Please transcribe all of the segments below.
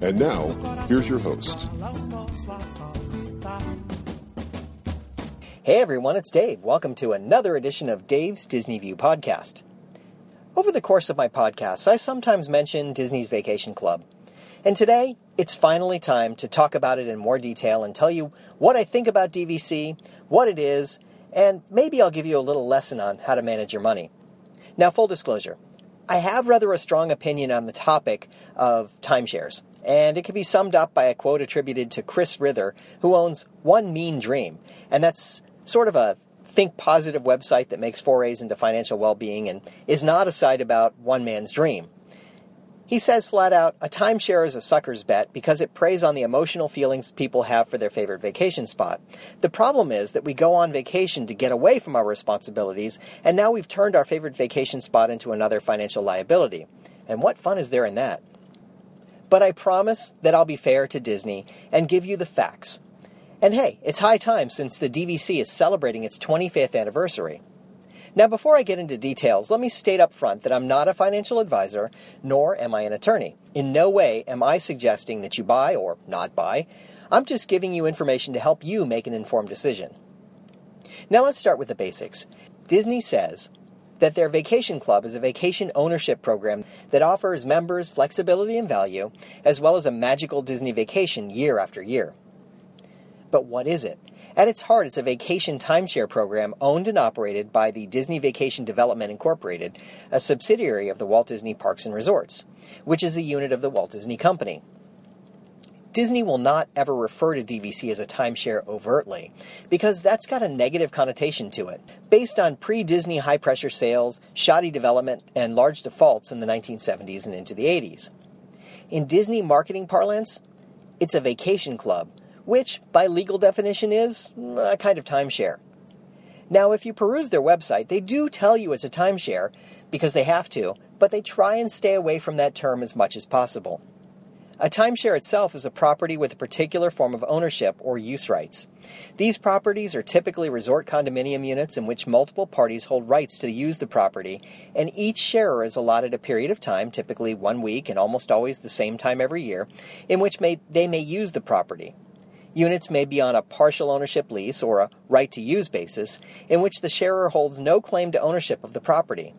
And now, here's your host. Hey everyone, it's Dave. Welcome to another edition of Dave's Disney View podcast. Over the course of my podcasts, I sometimes mention Disney's Vacation Club. And today, it's finally time to talk about it in more detail and tell you what I think about DVC, what it is, and maybe I'll give you a little lesson on how to manage your money. Now, full disclosure, I have rather a strong opinion on the topic of timeshares and it can be summed up by a quote attributed to Chris Rither, who owns One Mean Dream, and that's sort of a think positive website that makes forays into financial well being and is not a site about one man's dream. He says flat out, a timeshare is a sucker's bet because it preys on the emotional feelings people have for their favorite vacation spot. The problem is that we go on vacation to get away from our responsibilities, and now we've turned our favorite vacation spot into another financial liability. And what fun is there in that? But I promise that I'll be fair to Disney and give you the facts. And hey, it's high time since the DVC is celebrating its 25th anniversary. Now, before I get into details, let me state up front that I'm not a financial advisor, nor am I an attorney. In no way am I suggesting that you buy or not buy. I'm just giving you information to help you make an informed decision. Now, let's start with the basics. Disney says that their vacation club is a vacation ownership program that offers members flexibility and value, as well as a magical Disney vacation year after year. But what is it? At its heart, it's a vacation timeshare program owned and operated by the Disney Vacation Development Incorporated, a subsidiary of the Walt Disney Parks and Resorts, which is a unit of the Walt Disney Company. Disney will not ever refer to DVC as a timeshare overtly, because that's got a negative connotation to it, based on pre Disney high pressure sales, shoddy development, and large defaults in the 1970s and into the 80s. In Disney marketing parlance, it's a vacation club, which, by legal definition, is mm, a kind of timeshare. Now, if you peruse their website, they do tell you it's a timeshare because they have to, but they try and stay away from that term as much as possible. A timeshare itself is a property with a particular form of ownership or use rights. These properties are typically resort condominium units in which multiple parties hold rights to use the property, and each sharer is allotted a period of time, typically one week and almost always the same time every year, in which may, they may use the property. Units may be on a partial ownership lease or a right to use basis, in which the sharer holds no claim to ownership of the property.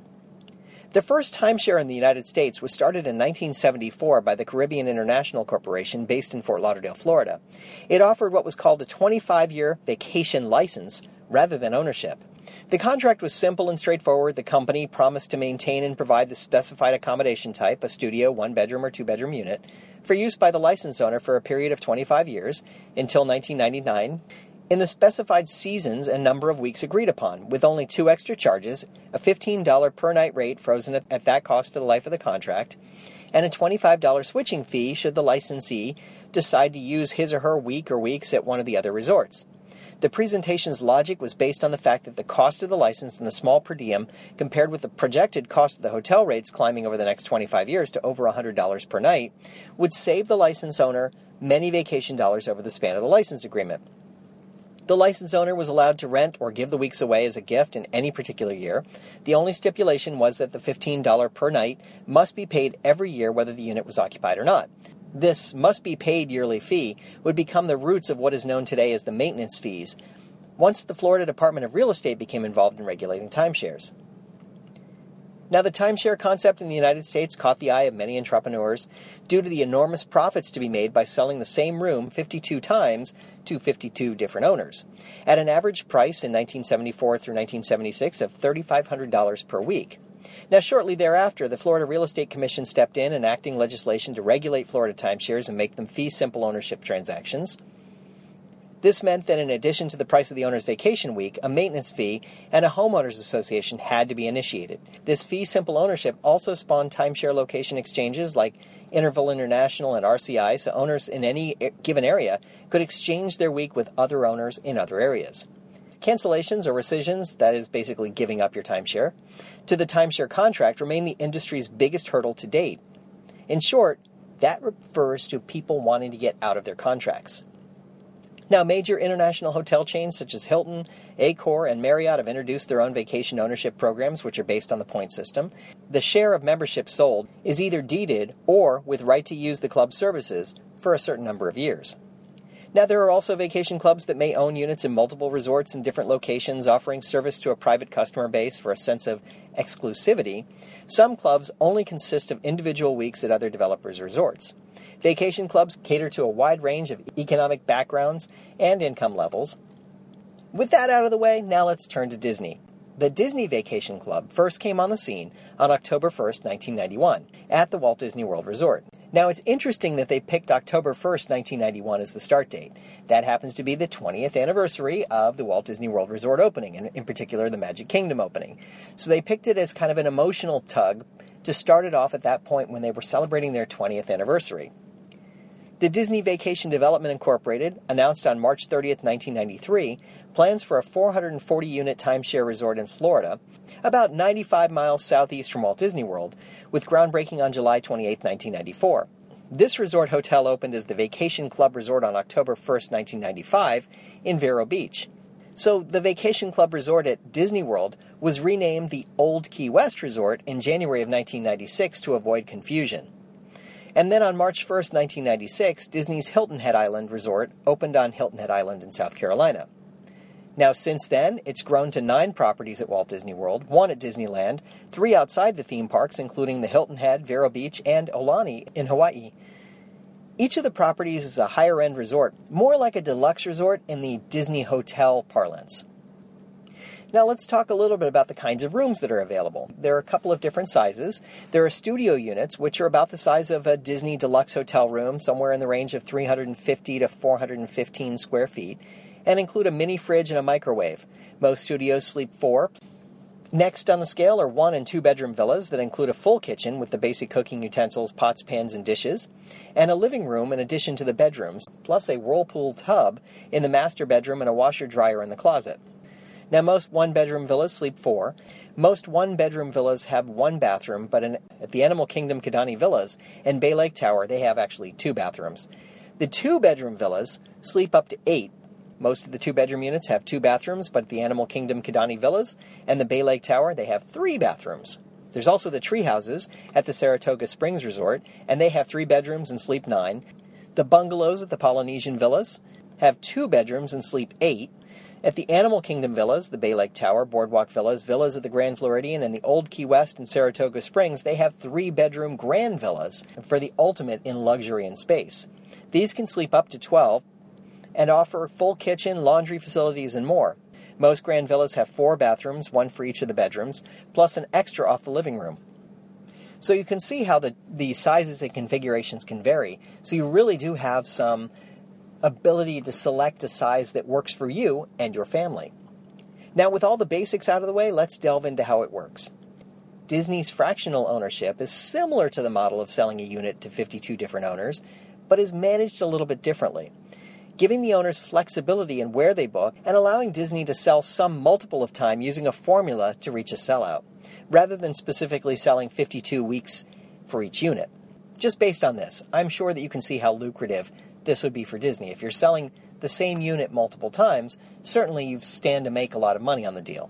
The first timeshare in the United States was started in 1974 by the Caribbean International Corporation based in Fort Lauderdale, Florida. It offered what was called a 25 year vacation license rather than ownership. The contract was simple and straightforward. The company promised to maintain and provide the specified accommodation type, a studio, one bedroom, or two bedroom unit, for use by the license owner for a period of 25 years until 1999 in the specified seasons and number of weeks agreed upon, with only two extra charges a $15 per night rate frozen at, at, that cost for the life of the contract, and a $25 switching fee should the licensee decide to use his or her week or weeks at one of the other resorts. The presentation's logic was based on the fact that the cost of the license and the small per diem, compared with the projected cost of the hotel rates climbing over the next 25 years to over $100 per night, would save the license owner many vacation dollars over the span of the license agreement. The license owner was allowed to rent or give the weeks away as a gift in any particular year. The only stipulation was that the $15 per night must be paid every year whether the unit was occupied or not. This must be paid yearly fee would become the roots of what is known today as the maintenance fees, once the Florida Department of Real Estate became involved in regulating timeshares. Now, the timeshare concept in the United States caught the eye of many entrepreneurs due to the enormous profits to be made by selling the same room 52 times to 52 different owners, at an average price in 1974 through 1976 of $3,500 per week. Now, shortly thereafter, the Florida Real Estate Commission stepped in, enacting legislation to regulate Florida timeshares and make them fee simple ownership transactions. This meant that in addition to the price of the owner's vacation week, a maintenance fee and a homeowners association had to be initiated. This fee simple ownership also spawned timeshare location exchanges like Interval International and RCI, so owners in any given area could exchange their week with other owners in other areas. Cancellations or rescissions, that is basically giving up your timeshare, to the timeshare contract remain the industry's biggest hurdle to date. In short, that refers to people wanting to get out of their contracts. Now, major international hotel chains such as Hilton, Accor, and Marriott have introduced their own vacation ownership programs, which are based on the point system. The share of membership sold is either deeded or with right to use the club services for a certain number of years. Now, there are also vacation clubs that may own units in multiple resorts in different locations, offering service to a private customer base for a sense of exclusivity. Some clubs only consist of individual weeks at other developers' resorts. Vacation clubs cater to a wide range of economic backgrounds and income levels. With that out of the way, now let's turn to Disney. The Disney Vacation Club first came on the scene on October 1st, 1991, at the Walt Disney World Resort. Now, it's interesting that they picked October 1st, 1991 as the start date. That happens to be the 20th anniversary of the Walt Disney World Resort opening, and in particular, the Magic Kingdom opening. So they picked it as kind of an emotional tug to start it off at that point when they were celebrating their 20th anniversary. The Disney Vacation Development Incorporated announced on March 30, 1993, plans for a 440 unit timeshare resort in Florida, about 95 miles southeast from Walt Disney World, with groundbreaking on July 28, 1994. This resort hotel opened as the Vacation Club Resort on October 1, 1995, in Vero Beach. So, the Vacation Club Resort at Disney World was renamed the Old Key West Resort in January of 1996 to avoid confusion. And then on March 1st, 1996, Disney's Hilton Head Island Resort opened on Hilton Head Island in South Carolina. Now, since then, it's grown to nine properties at Walt Disney World, one at Disneyland, three outside the theme parks, including the Hilton Head, Vero Beach, and Aulani in Hawaii. Each of the properties is a higher end resort, more like a deluxe resort in the Disney hotel parlance. Now let's talk a little bit about the kinds of rooms that are available. There are a couple of different sizes. There are studio units, which are about the size of a Disney deluxe hotel room, somewhere in the range of 350 to 415 square feet, and include a mini fridge and a microwave. Most studios sleep four. Next on the scale are one and two bedroom villas that include a full kitchen with the basic cooking utensils, pots, pans, and dishes, and a living room in addition to the bedrooms, plus a whirlpool tub in the master bedroom and a washer dryer in the closet. Now, most one bedroom villas sleep four. Most one bedroom villas have one bathroom, but in, at the Animal Kingdom Kidani Villas and Bay Lake Tower, they have actually two bathrooms. The two bedroom villas sleep up to eight. Most of the two bedroom units have two bathrooms, but at the Animal Kingdom Kidani Villas and the Bay Lake Tower, they have three bathrooms. There's also the tree houses at the Saratoga Springs Resort, and they have three bedrooms and sleep nine. The bungalows at the Polynesian Villas have two bedrooms and sleep eight. At the Animal Kingdom Villas, the Bay Lake Tower, Boardwalk Villas, Villas at the Grand Floridian, and the Old Key West and Saratoga Springs, they have three bedroom grand villas for the ultimate in luxury and space. These can sleep up to 12 and offer full kitchen, laundry facilities, and more. Most grand villas have four bathrooms, one for each of the bedrooms, plus an extra off the living room. So you can see how the, the sizes and configurations can vary. So you really do have some ability to select a size that works for you and your family. Now, with all the basics out of the way, let's delve into how it works. Disney's fractional ownership is similar to the model of selling a unit to 52 different owners, but is managed a little bit differently, giving the owners flexibility in where they book and allowing Disney to sell some multiple of time using a formula to reach a sellout, rather than specifically selling 52 weeks for each unit. Just based on this, I'm sure that you can see how lucrative this would be for Disney. If you're selling the same unit multiple times, certainly you stand to make a lot of money on the deal.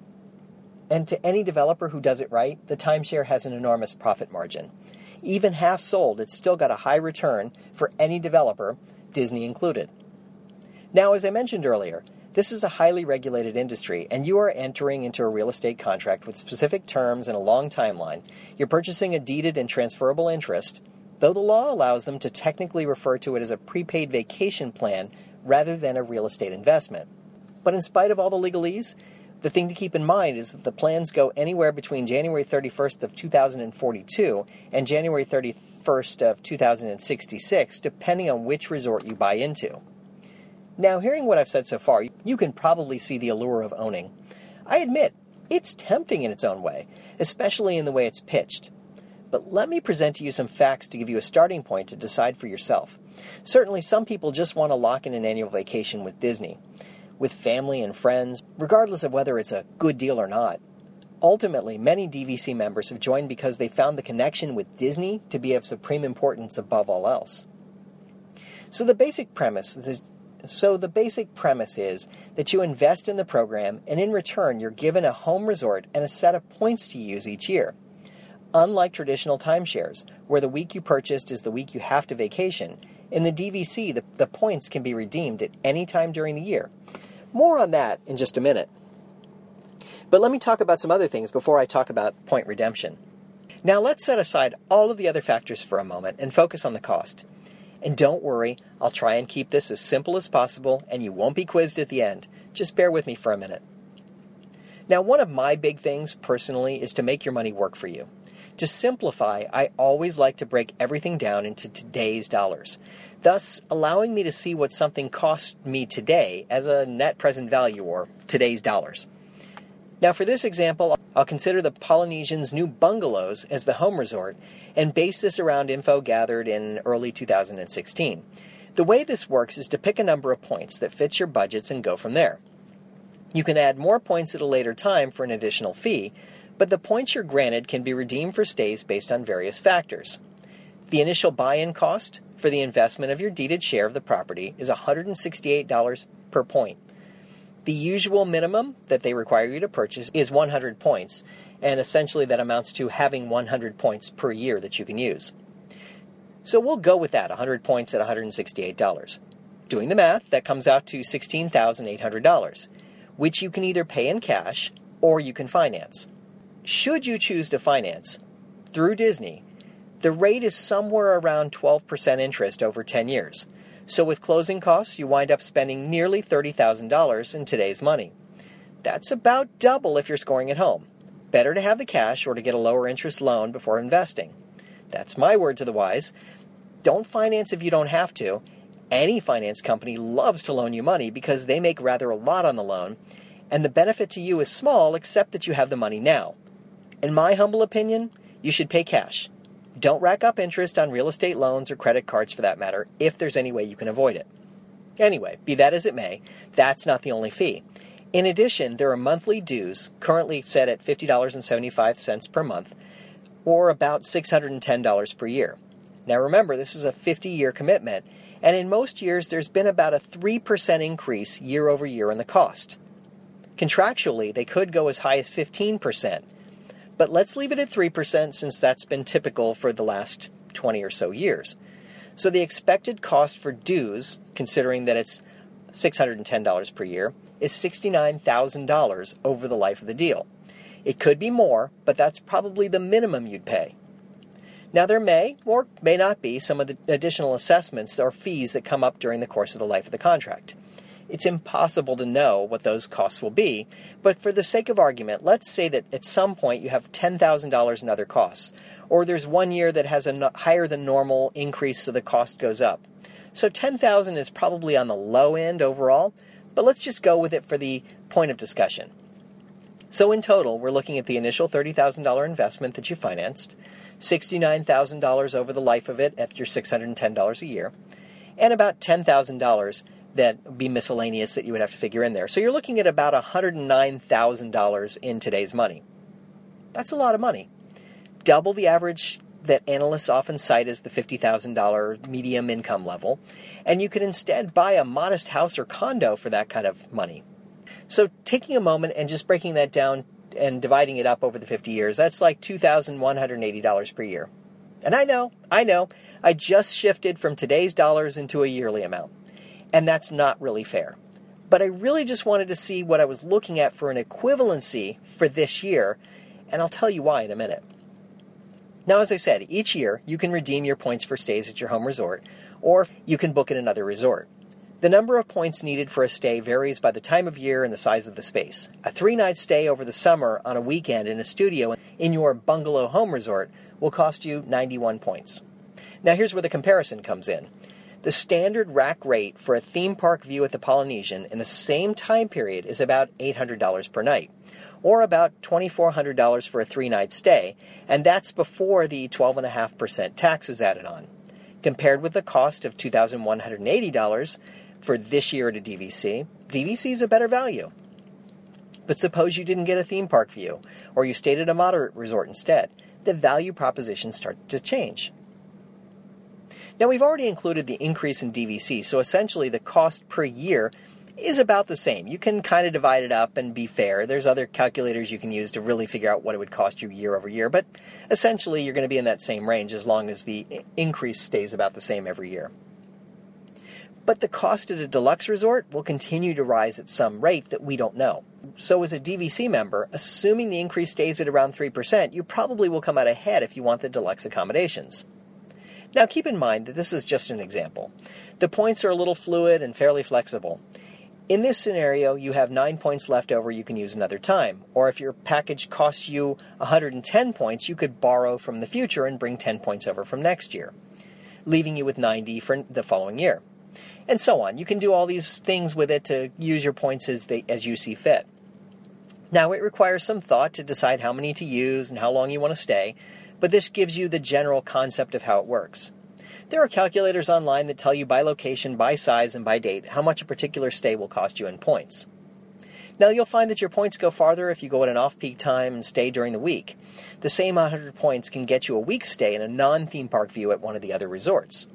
And to any developer who does it right, the timeshare has an enormous profit margin. Even half sold, it's still got a high return for any developer, Disney included. Now, as I mentioned earlier, this is a highly regulated industry, and you are entering into a real estate contract with specific terms and a long timeline. You're purchasing a deeded and transferable interest, though the law allows them to technically refer to it as a prepaid vacation plan rather than a real estate investment. But in spite of all the legalese, the thing to keep in mind is that the plans go anywhere between January 31st of 2042 and January 31st of 2066 depending on which resort you buy into. Now, hearing what I've said so far, you can probably see the allure of owning. I admit, it's tempting in its own way, especially in the way it's pitched. But let me present to you some facts to give you a starting point to decide for yourself. Certainly, some people just want to lock in an annual vacation with Disney, with family and friends, regardless of whether it's a good deal or not. Ultimately, many DVC members have joined because they found the connection with Disney to be of supreme importance above all else. So the basic premise is so the basic premise is that you invest in the program and in return you're given a home resort and a set of points to use each year. Unlike traditional timeshares, where the week you purchased is the week you have to vacation, in the DVC the, the points can be redeemed at any time during the year. More on that in just a minute. But let me talk about some other things before I talk about point redemption. Now let's set aside all of the other factors for a moment and focus on the cost. And don't worry, I'll try and keep this as simple as possible and you won't be quizzed at the end. Just bear with me for a minute. Now, one of my big things personally is to make your money work for you. To simplify, I always like to break everything down into today's dollars, thus allowing me to see what something cost me today as a net present value or today's dollars. Now, for this example, I'll consider the Polynesians' new bungalows as the home resort and base this around info gathered in early 2016. The way this works is to pick a number of points that fits your budgets and go from there. You can add more points at a later time for an additional fee, but the points you're granted can be redeemed for stays based on various factors. The initial buy in cost for the investment of your deeded share of the property is $168 per point. The usual minimum that they require you to purchase is 100 points, and essentially that amounts to having 100 points per year that you can use. So we'll go with that 100 points at $168. Doing the math, that comes out to $16,800, which you can either pay in cash or you can finance. Should you choose to finance through Disney, the rate is somewhere around 12% interest over 10 years. So, with closing costs, you wind up spending nearly $30,000 in today's money. That's about double if you're scoring at home. Better to have the cash or to get a lower interest loan before investing. That's my word to the wise. Don't finance if you don't have to. Any finance company loves to loan you money because they make rather a lot on the loan, and the benefit to you is small except that you have the money now. In my humble opinion, you should pay cash. Don't rack up interest on real estate loans or credit cards for that matter, if there's any way you can avoid it. Anyway, be that as it may, that's not the only fee. In addition, there are monthly dues, currently set at $50.75 per month, or about $610 per year. Now remember, this is a 50 year commitment, and in most years there's been about a 3% increase year over year in the cost. Contractually, they could go as high as 15%, but let's leave it at 3% since that's been typical for the last 20 or so years. So the expected cost for dues, considering that it's $610 per year, is $69,000 over the life of the deal. It could be more, but that's probably the minimum you'd pay. Now, there may or may not be some of the additional assessments or fees that come up during the course of the life of the contract. It's impossible to know what those costs will be, but for the sake of argument, let's say that at some point you have $10,000 in other costs, or there's one year that has a higher than normal increase so the cost goes up. So 10,000 is probably on the low end overall, but let's just go with it for the point of discussion. So in total, we're looking at the initial $30,000 investment that you financed, $69,000 over the life of it at your $610 a year, and about $10,000 that be miscellaneous that you would have to figure in there. So you're looking at about $109,000 in today's money. That's a lot of money. Double the average that analysts often cite as the $50,000 medium income level, and you could instead buy a modest house or condo for that kind of money. So taking a moment and just breaking that down and dividing it up over the 50 years, that's like $2,180 per year. And I know, I know, I just shifted from today's dollars into a yearly amount and that's not really fair. But I really just wanted to see what I was looking at for an equivalency for this year, and I'll tell you why in a minute. Now, as I said, each year you can redeem your points for stays at your home resort, or you can book at another resort. The number of points needed for a stay varies by the time of year and the size of the space. A three night stay over the summer on a weekend in a studio in your bungalow home resort will cost you 91 points. Now, here's where the comparison comes in. The standard rack rate for a theme park view at the Polynesian in the same time period is about $800 per night, or about $2,400 for a three night stay, and that's before the 12.5% tax is added on. Compared with the cost of $2,180 for this year at a DVC, DVC is a better value. But suppose you didn't get a theme park view, or you stayed at a moderate resort instead. The value proposition starts to change. Now, we've already included the increase in DVC, so essentially the cost per year is about the same. You can kind of divide it up and be fair. There's other calculators you can use to really figure out what it would cost you year over year, but essentially you're going to be in that same range as long as the increase stays about the same every year. But the cost at a deluxe resort will continue to rise at some rate that we don't know. So, as a DVC member, assuming the increase stays at around 3%, you probably will come out ahead if you want the deluxe accommodations. Now, keep in mind that this is just an example. The points are a little fluid and fairly flexible. In this scenario, you have 9 points left over you can use another time. Or if your package costs you 110 points, you could borrow from the future and bring 10 points over from next year, leaving you with 90 for the following year. And so on. You can do all these things with it to use your points as, they, as you see fit. Now, it requires some thought to decide how many to use and how long you want to stay, but this gives you the general concept of how it works. There are calculators online that tell you by location, by size, and by date how much a particular stay will cost you in points. Now, you'll find that your points go farther if you go at an off peak time and stay during the week. The same 100 points can get you a week's stay in a non theme park view at one of the other resorts.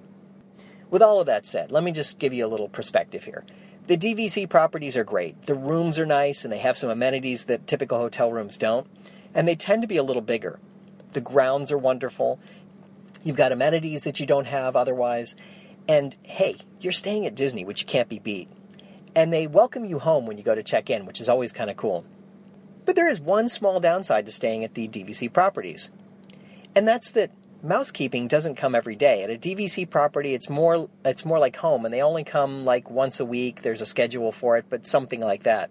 With all of that said, let me just give you a little perspective here. The DVC properties are great. The rooms are nice and they have some amenities that typical hotel rooms don't, and they tend to be a little bigger. The grounds are wonderful. You've got amenities that you don't have otherwise. And hey, you're staying at Disney, which can't be beat. And they welcome you home when you go to check in, which is always kind of cool. But there is one small downside to staying at the DVC properties. And that's that mousekeeping doesn't come every day. At a DVC property, it's more it's more like home and they only come like once a week. There's a schedule for it, but something like that.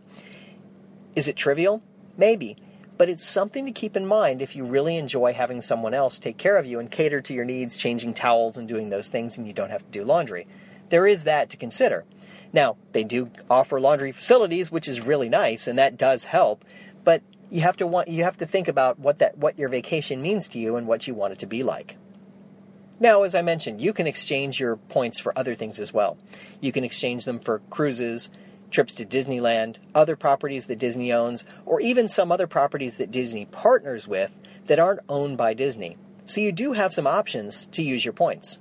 Is it trivial? Maybe but it's something to keep in mind if you really enjoy having someone else take care of you and cater to your needs, changing towels and doing those things, and you don't have to do laundry. There is that to consider. Now, they do offer laundry facilities, which is really nice, and that does help, but you have to want you have to think about what that what your vacation means to you and what you want it to be like. Now, as I mentioned, you can exchange your points for other things as well. You can exchange them for cruises, trips to Disneyland, other properties that Disney owns, or even some other properties that Disney partners with that aren't owned by Disney. So you do have some options to use your points.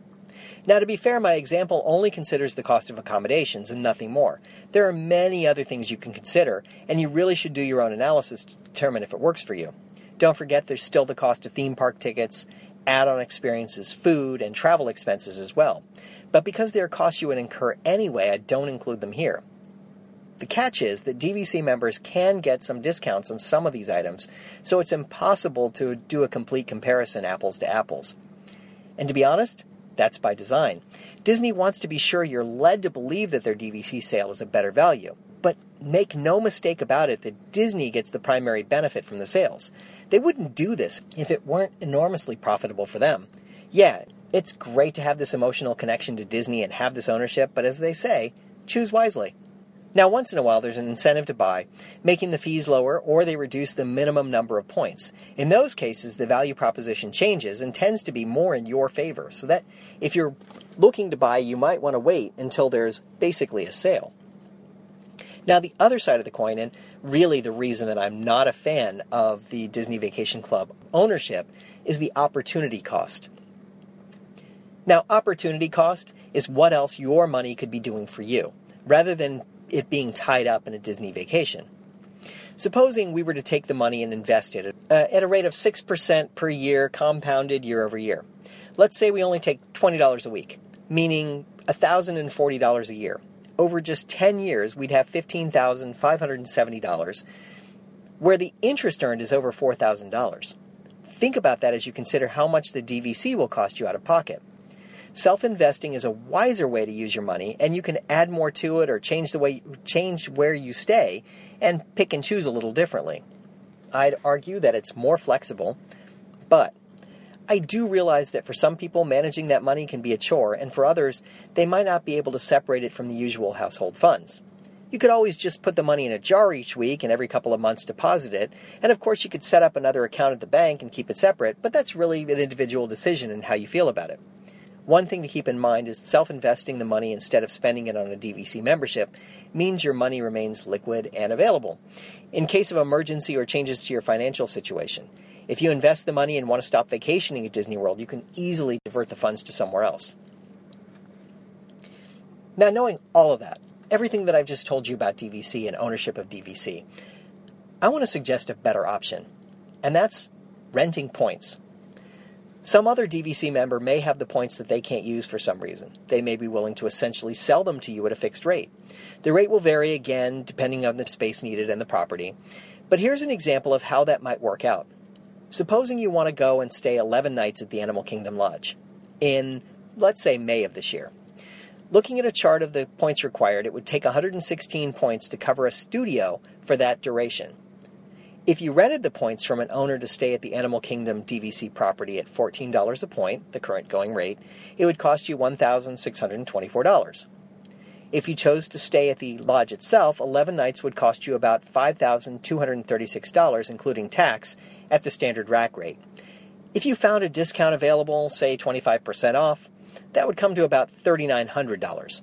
Now, to be fair, my example only considers the cost of accommodations and nothing more. There are many other things you can consider, and you really should do your own analysis to determine if it works for you. Don't forget there's still the cost of theme park tickets, add on experiences, food, and travel expenses as well. But because they're costs you would incur anyway, I don't include them here. The catch is that DVC members can get some discounts on some of these items, so it's impossible to do a complete comparison apples to apples. And to be honest, that's by design. Disney wants to be sure you're led to believe that their DVC sale is a better value. But make no mistake about it that Disney gets the primary benefit from the sales. They wouldn't do this if it weren't enormously profitable for them. Yeah, it's great to have this emotional connection to Disney and have this ownership, but as they say, choose wisely. Now, once in a while, there's an incentive to buy, making the fees lower, or they reduce the minimum number of points. In those cases, the value proposition changes and tends to be more in your favor, so that if you're looking to buy, you might want to wait until there's basically a sale. Now, the other side of the coin, and really the reason that I'm not a fan of the Disney Vacation Club ownership, is the opportunity cost. Now, opportunity cost is what else your money could be doing for you. Rather than it being tied up in a Disney vacation. Supposing we were to take the money and invest it uh, at a rate of 6% per year, compounded year over year. Let's say we only take $20 a week, meaning $1,040 a year. Over just 10 years, we'd have $15,570, where the interest earned is over $4,000. Think about that as you consider how much the DVC will cost you out of pocket. Self investing is a wiser way to use your money, and you can add more to it or change the way change where you stay and pick and choose a little differently. I'd argue that it's more flexible, but I do realize that for some people, managing that money can be a chore, and for others, they might not be able to separate it from the usual household funds. You could always just put the money in a jar each week and every couple of months deposit it, and of course, you could set up another account at the bank and keep it separate, but that's really an individual decision and how you feel about it. One thing to keep in mind is self investing the money instead of spending it on a DVC membership means your money remains liquid and available. In case of emergency or changes to your financial situation, if you invest the money and want to stop vacationing at Disney World, you can easily divert the funds to somewhere else. Now, knowing all of that, everything that I've just told you about DVC and ownership of DVC, I want to suggest a better option, and that's renting points. Some other DVC member may have the points that they can't use for some reason. They may be willing to essentially sell them to you at a fixed rate. The rate will vary again depending on the space needed and the property. But here's an example of how that might work out. Supposing you want to go and stay 11 nights at the Animal Kingdom Lodge in, let's say, May of this year. Looking at a chart of the points required, it would take 116 points to cover a studio for that duration. If you rented the points from an owner to stay at the Animal Kingdom DVC property at $14 a point, the current going rate, it would cost you $1,624. If you chose to stay at the lodge itself, 11 nights would cost you about $5,236, including tax, at the standard rack rate. If you found a discount available, say 25% off, that would come to about $3,900.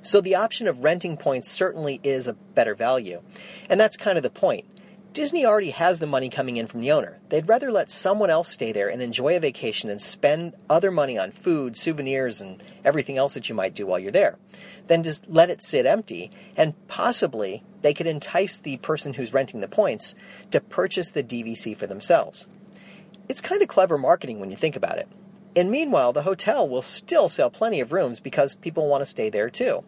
So the option of renting points certainly is a better value. And that's kind of the point. Disney already has the money coming in from the owner. They'd rather let someone else stay there and enjoy a vacation and spend other money on food, souvenirs, and everything else that you might do while you're there than just let it sit empty. And possibly they could entice the person who's renting the points to purchase the DVC for themselves. It's kind of clever marketing when you think about it. And meanwhile, the hotel will still sell plenty of rooms because people want to stay there too.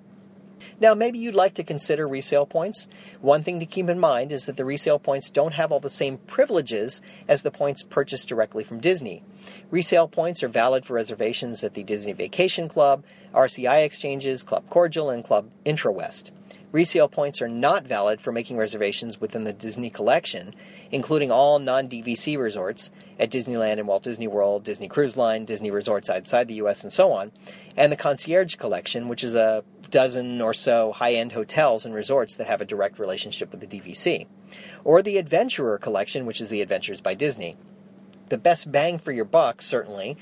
Now, maybe you'd like to consider resale points. One thing to keep in mind is that the resale points don't have all the same privileges as the points purchased directly from Disney. Resale points are valid for reservations at the Disney Vacation Club, RCI exchanges, Club Cordial, and Club IntraWest. Resale points are not valid for making reservations within the Disney collection, including all non DVC resorts at Disneyland and Walt Disney World, Disney Cruise Line, Disney resorts outside the US, and so on, and the Concierge Collection, which is a dozen or so high end hotels and resorts that have a direct relationship with the DVC, or the Adventurer Collection, which is the Adventures by Disney. The best bang for your buck, certainly,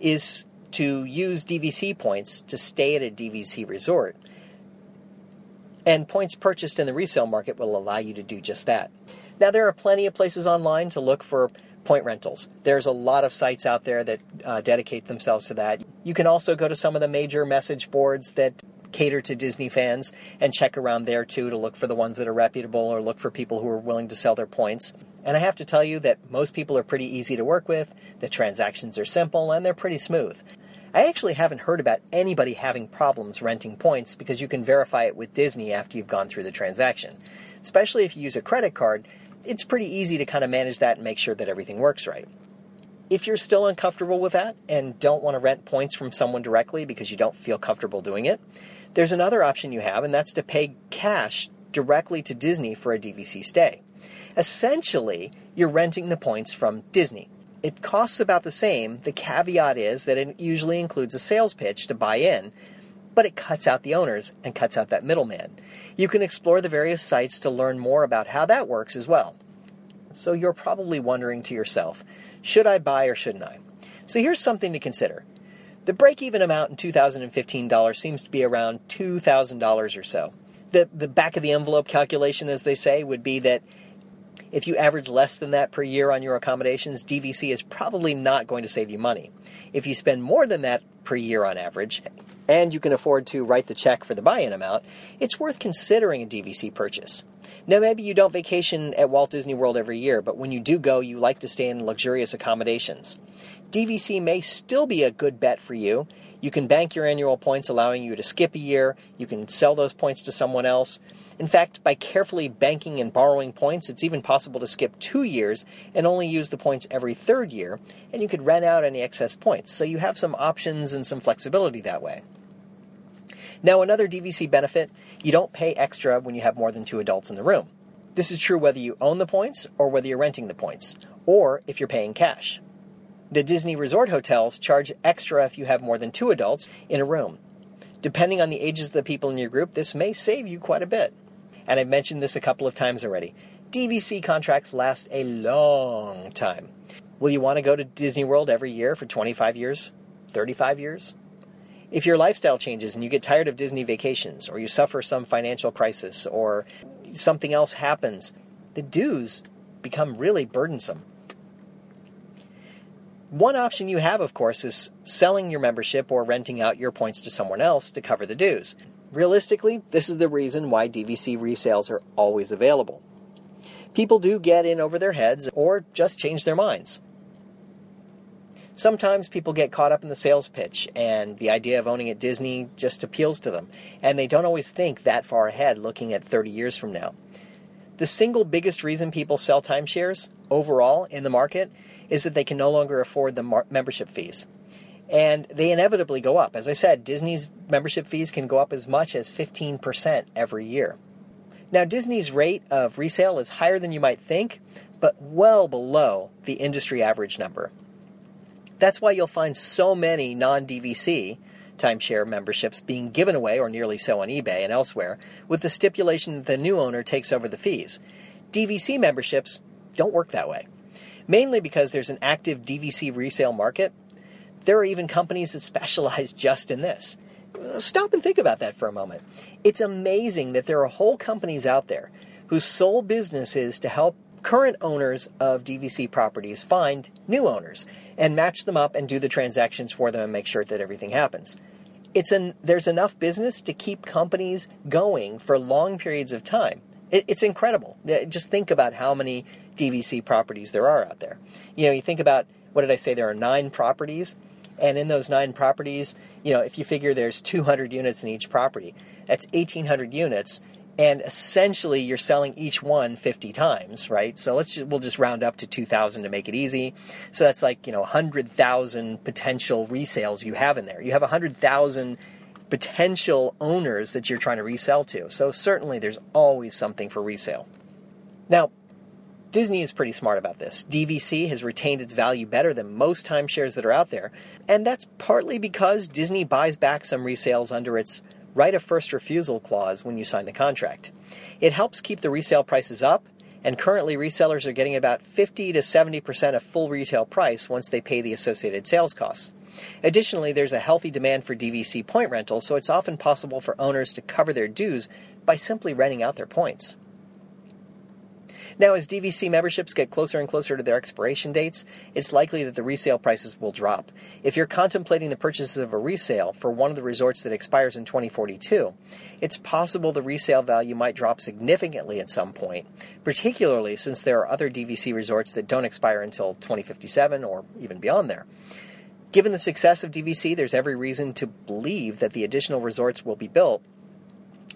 is to use DVC points to stay at a DVC resort and points purchased in the resale market will allow you to do just that. Now, there are plenty of places online to look for point rentals. There's a lot of sites out there that uh, dedicate themselves to that. You can also go to some of the major message boards that cater to Disney fans and check around there too to look for the ones that are reputable or look for people who are willing to sell their points. And I have to tell you that most people are pretty easy to work with, the transactions are simple, and they're pretty smooth. I actually haven't heard about anybody having problems renting points because you can verify it with Disney after you've gone through the transaction. Especially if you use a credit card, it's pretty easy to kind of manage that and make sure that everything works right. If you're still uncomfortable with that and don't want to rent points from someone directly because you don't feel comfortable doing it, there's another option you have, and that's to pay cash directly to Disney for a DVC stay. Essentially, you're renting the points from Disney. It costs about the same. The caveat is that it usually includes a sales pitch to buy in, but it cuts out the owners and cuts out that middleman. You can explore the various sites to learn more about how that works as well. So you're probably wondering to yourself, should I buy or shouldn't I? So here's something to consider. The break even amount in 2015 dollars seems to be around $2,000 or so. The, the back of the envelope calculation, as they say, would be that if you average less than that per year on your accommodations, DVC is probably not going to save you money. If you spend more than that per year on average, and you can afford to write the check for the buy in amount, it's worth considering a DVC purchase. Now, maybe you don't vacation at Walt Disney World every year, but when you do go, you like to stay in luxurious accommodations. DVC may still be a good bet for you. You can bank your annual points, allowing you to skip a year. You can sell those points to someone else. In fact, by carefully banking and borrowing points, it's even possible to skip two years and only use the points every third year, and you could rent out any excess points. So you have some options and some flexibility that way. Now, another DVC benefit you don't pay extra when you have more than two adults in the room. This is true whether you own the points or whether you're renting the points, or if you're paying cash. The Disney Resort hotels charge extra if you have more than two adults in a room. Depending on the ages of the people in your group, this may save you quite a bit. And I've mentioned this a couple of times already. DVC contracts last a long time. Will you want to go to Disney World every year for 25 years? 35 years? If your lifestyle changes and you get tired of Disney vacations, or you suffer some financial crisis, or something else happens, the dues become really burdensome. One option you have, of course, is selling your membership or renting out your points to someone else to cover the dues. Realistically, this is the reason why DVC resales are always available. People do get in over their heads or just change their minds. Sometimes people get caught up in the sales pitch and the idea of owning at Disney just appeals to them, and they don't always think that far ahead, looking at 30 years from now. The single biggest reason people sell timeshares overall in the market is that they can no longer afford the mar- membership fees. And they inevitably go up. As I said, Disney's membership fees can go up as much as 15% every year. Now, Disney's rate of resale is higher than you might think, but well below the industry average number. That's why you'll find so many non DVC timeshare memberships being given away, or nearly so, on eBay and elsewhere, with the stipulation that the new owner takes over the fees. DVC memberships don't work that way mainly because there's an active DVC resale market. There are even companies that specialize just in this. Stop and think about that for a moment. It's amazing that there are whole companies out there whose sole business is to help current owners of DVC properties find new owners and match them up and do the transactions for them and make sure that everything happens. It's an, there's enough business to keep companies going for long periods of time. It, it's incredible. Just think about how many DVC properties there are out there. You know, you think about what did I say? There are nine properties, and in those nine properties, you know, if you figure there's 200 units in each property, that's 1,800 units, and essentially you're selling each one 50 times, right? So let's just, we'll just round up to 2,000 to make it easy. So that's like you know 100,000 potential resales you have in there. You have 100,000 potential owners that you're trying to resell to. So certainly there's always something for resale. Now, Disney is pretty smart about this. DVC has retained its value better than most timeshares that are out there, and that's partly because Disney buys back some resales under its right of first refusal clause when you sign the contract. It helps keep the resale prices up, and currently resellers are getting about 50 to 70% of full retail price once they pay the associated sales costs. Additionally, there's a healthy demand for DVC point rentals, so it's often possible for owners to cover their dues by simply renting out their points. Now, as DVC memberships get closer and closer to their expiration dates, it's likely that the resale prices will drop. If you're contemplating the purchase of a resale for one of the resorts that expires in 2042, it's possible the resale value might drop significantly at some point, particularly since there are other DVC resorts that don't expire until 2057 or even beyond there. Given the success of DVC, there's every reason to believe that the additional resorts will be built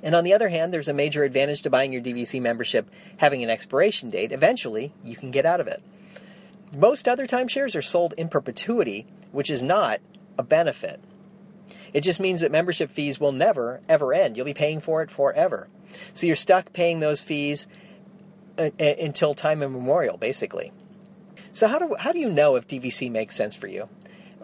and on the other hand, there's a major advantage to buying your DVC membership having an expiration date. Eventually, you can get out of it. Most other timeshares are sold in perpetuity, which is not a benefit. It just means that membership fees will never, ever end. You'll be paying for it forever. So you're stuck paying those fees uh, uh, until time immemorial, basically. So, how do, how do you know if DVC makes sense for you?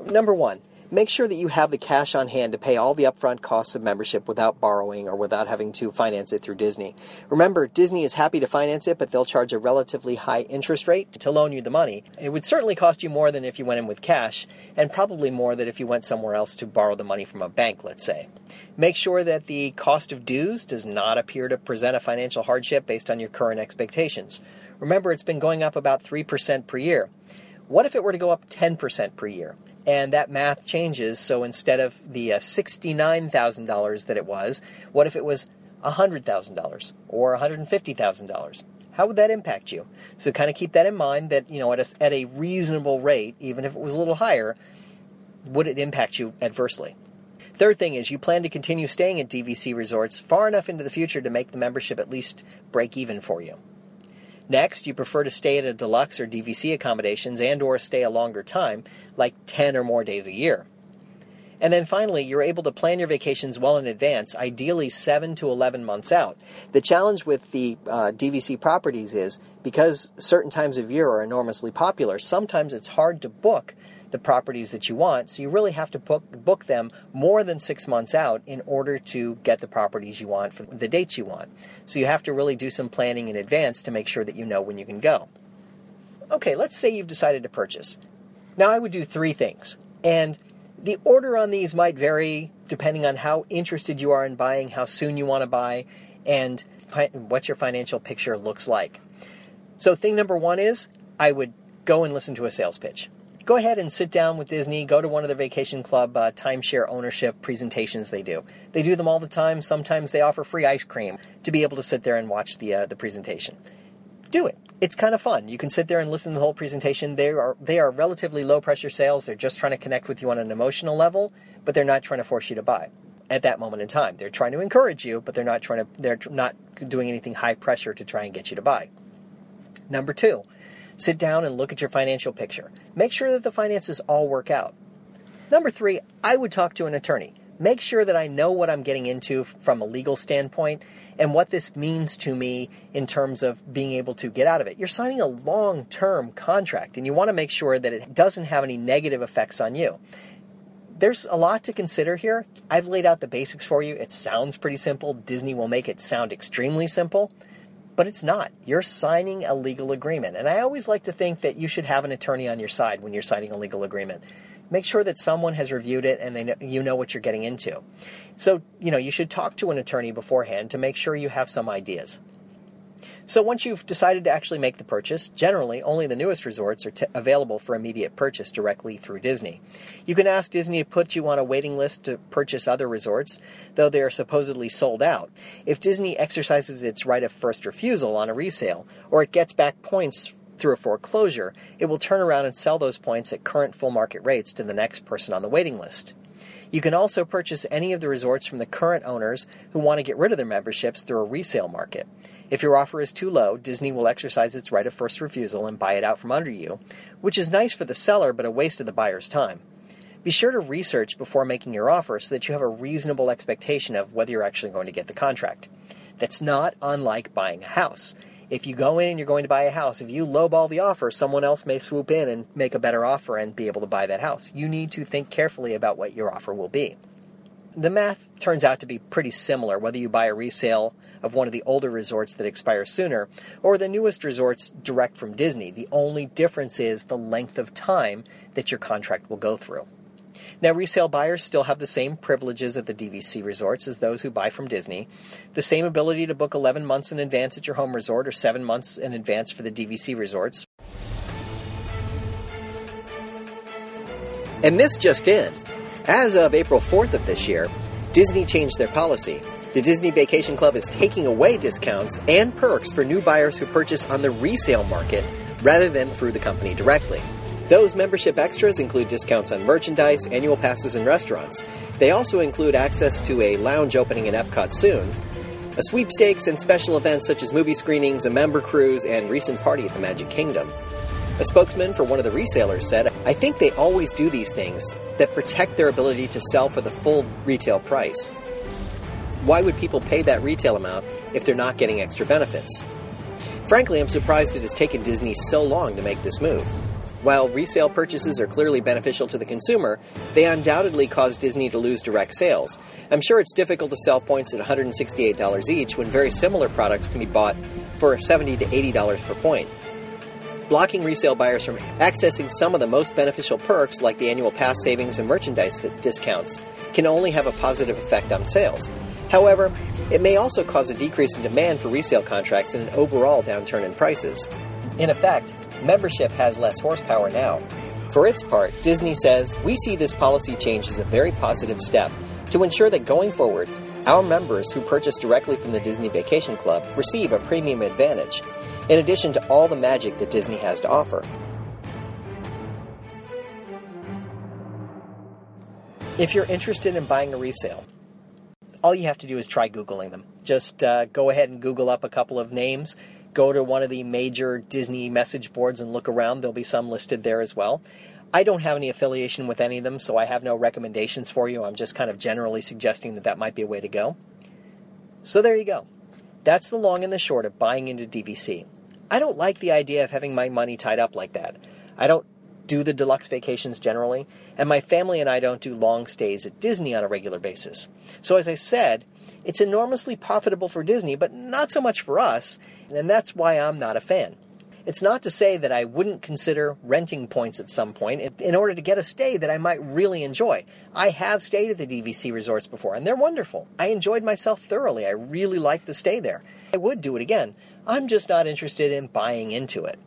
Number one, Make sure that you have the cash on hand to pay all the upfront costs of membership without borrowing or without having to finance it through Disney. Remember, Disney is happy to finance it, but they'll charge a relatively high interest rate to loan you the money. It would certainly cost you more than if you went in with cash, and probably more than if you went somewhere else to borrow the money from a bank, let's say. Make sure that the cost of dues does not appear to present a financial hardship based on your current expectations. Remember, it's been going up about 3% per year. What if it were to go up 10% per year? And that math changes. So instead of the uh, $69,000 that it was, what if it was $100,000 or $150,000? How would that impact you? So kind of keep that in mind that, you know, at a, at a reasonable rate, even if it was a little higher, would it impact you adversely? Third thing is you plan to continue staying at DVC resorts far enough into the future to make the membership at least break even for you. Next, you prefer to stay at a deluxe or DVC accommodations and or stay a longer time, like 10 or more days a year. And then finally, you're able to plan your vacations well in advance, ideally 7 to 11 months out. The challenge with the uh, DVC properties is because certain times of year are enormously popular, sometimes it's hard to book the properties that you want. So you really have to book, book them more than six months out in order to get the properties you want for the dates you want. So you have to really do some planning in advance to make sure that you know when you can go. Okay, let's say you've decided to purchase. Now I would do three things. And the order on these might vary depending on how interested you are in buying, how soon you want to buy, and fi- what your financial picture looks like. So, thing number one is I would go and listen to a sales pitch. Go ahead and sit down with Disney, go to one of their vacation club uh, timeshare ownership presentations they do. They do them all the time. Sometimes they offer free ice cream to be able to sit there and watch the, uh, the presentation. Do it it's kind of fun. You can sit there and listen to the whole presentation. They are they are relatively low pressure sales. They're just trying to connect with you on an emotional level, but they're not trying to force you to buy at that moment in time. They're trying to encourage you, but they're not trying to they're not doing anything high pressure to try and get you to buy. Number 2, sit down and look at your financial picture. Make sure that the finances all work out. Number 3, I would talk to an attorney make sure that I know what I'm getting into from a legal standpoint and what this means to me in terms of being able to get out of it. You're signing a long term contract and you want to make sure that it doesn't have any negative effects on you. There's a lot to consider here. I've laid out the basics for you. It sounds pretty simple. Disney will make it sound extremely simple, but it's not. You're signing a legal agreement. And I always like to think that you should have an attorney on your side when you're signing a legal agreement make sure that someone has reviewed it and they know, you know what you're getting into. So, you know, you should talk to an attorney beforehand to make sure you have some ideas. So once you've decided to actually make the purchase, generally only the newest resorts are t- available for immediate purchase directly through Disney. You can ask Disney to put you on a waiting list to purchase other resorts, though they are supposedly sold out. If Disney exercises its right of first refusal on a resale, or it gets back points through a foreclosure, it will turn around and sell those points at current full market rates to the next person on the waiting list. You can also purchase any of the resorts from the current owners who want to get rid of their memberships through a resale market. If your offer is too low, Disney will exercise its right of first refusal and buy it out from under you, which is nice for the seller but a waste of the buyer's time. Be sure to research before making your offer so that you have a reasonable expectation of whether you're actually going to get the contract. That's not unlike buying a house. If you go in and you're going to buy a house, if you lowball the offer, someone else may swoop in and make a better offer and be able to buy that house. You need to think carefully about what your offer will be. The math turns out to be pretty similar whether you buy a resale of one of the older resorts that expire sooner or the newest resorts direct from Disney. The only difference is the length of time that your contract will go through. Now, resale buyers still have the same privileges at the DVC resorts as those who buy from Disney. The same ability to book 11 months in advance at your home resort or 7 months in advance for the DVC resorts. And this just in. As of April 4th of this year, Disney changed their policy. The Disney Vacation Club is taking away discounts and perks for new buyers who purchase on the resale market rather than through the company directly. Those membership extras include discounts on merchandise, annual passes, and restaurants. They also include access to a lounge opening in Epcot soon, a sweepstakes and special events such as movie screenings, a member cruise, and recent party at the Magic Kingdom. A spokesman for one of the resellers said, I think they always do these things that protect their ability to sell for the full retail price. Why would people pay that retail amount if they're not getting extra benefits? Frankly, I'm surprised it has taken Disney so long to make this move. While resale purchases are clearly beneficial to the consumer, they undoubtedly cause Disney to lose direct sales. I'm sure it's difficult to sell points at $168 each when very similar products can be bought for $70 to $80 per point. Blocking resale buyers from accessing some of the most beneficial perks, like the annual pass savings and merchandise discounts, can only have a positive effect on sales. However, it may also cause a decrease in demand for resale contracts and an overall downturn in prices. In effect, membership has less horsepower now. For its part, Disney says, We see this policy change as a very positive step to ensure that going forward, our members who purchase directly from the Disney Vacation Club receive a premium advantage, in addition to all the magic that Disney has to offer. If you're interested in buying a resale, all you have to do is try Googling them. Just uh, go ahead and Google up a couple of names go to one of the major Disney message boards and look around. There'll be some listed there as well. I don't have any affiliation with any of them, so I have no recommendations for you. I'm just kind of generally suggesting that that might be a way to go. So there you go. That's the long and the short of buying into DVC. I don't like the idea of having my money tied up like that. I don't do the deluxe vacations generally, and my family and I don't do long stays at Disney on a regular basis. So, as I said, it's enormously profitable for Disney, but not so much for us, and that's why I'm not a fan. It's not to say that I wouldn't consider renting points at some point in order to get a stay that I might really enjoy. I have stayed at the DVC resorts before, and they're wonderful. I enjoyed myself thoroughly. I really liked the stay there. I would do it again. I'm just not interested in buying into it.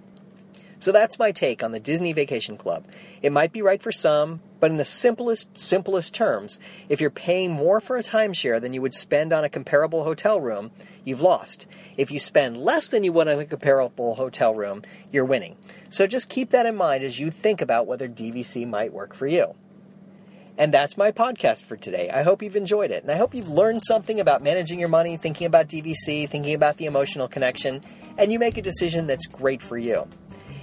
So that's my take on the Disney Vacation Club. It might be right for some, but in the simplest, simplest terms, if you're paying more for a timeshare than you would spend on a comparable hotel room, you've lost. If you spend less than you would on a comparable hotel room, you're winning. So just keep that in mind as you think about whether DVC might work for you. And that's my podcast for today. I hope you've enjoyed it. And I hope you've learned something about managing your money, thinking about DVC, thinking about the emotional connection, and you make a decision that's great for you.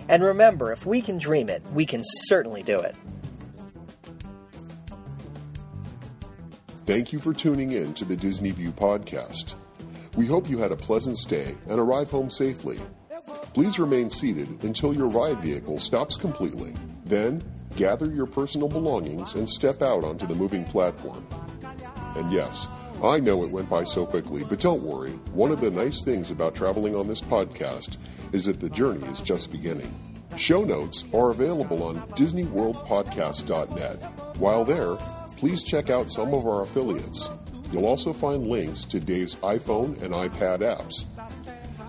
And remember, if we can dream it, we can certainly do it. Thank you for tuning in to the Disney View podcast. We hope you had a pleasant stay and arrive home safely. Please remain seated until your ride vehicle stops completely. Then, gather your personal belongings and step out onto the moving platform. And yes, I know it went by so quickly, but don't worry. One of the nice things about traveling on this podcast is that the journey is just beginning. Show notes are available on DisneyWorldPodcast.net. While there, please check out some of our affiliates. You'll also find links to Dave's iPhone and iPad apps.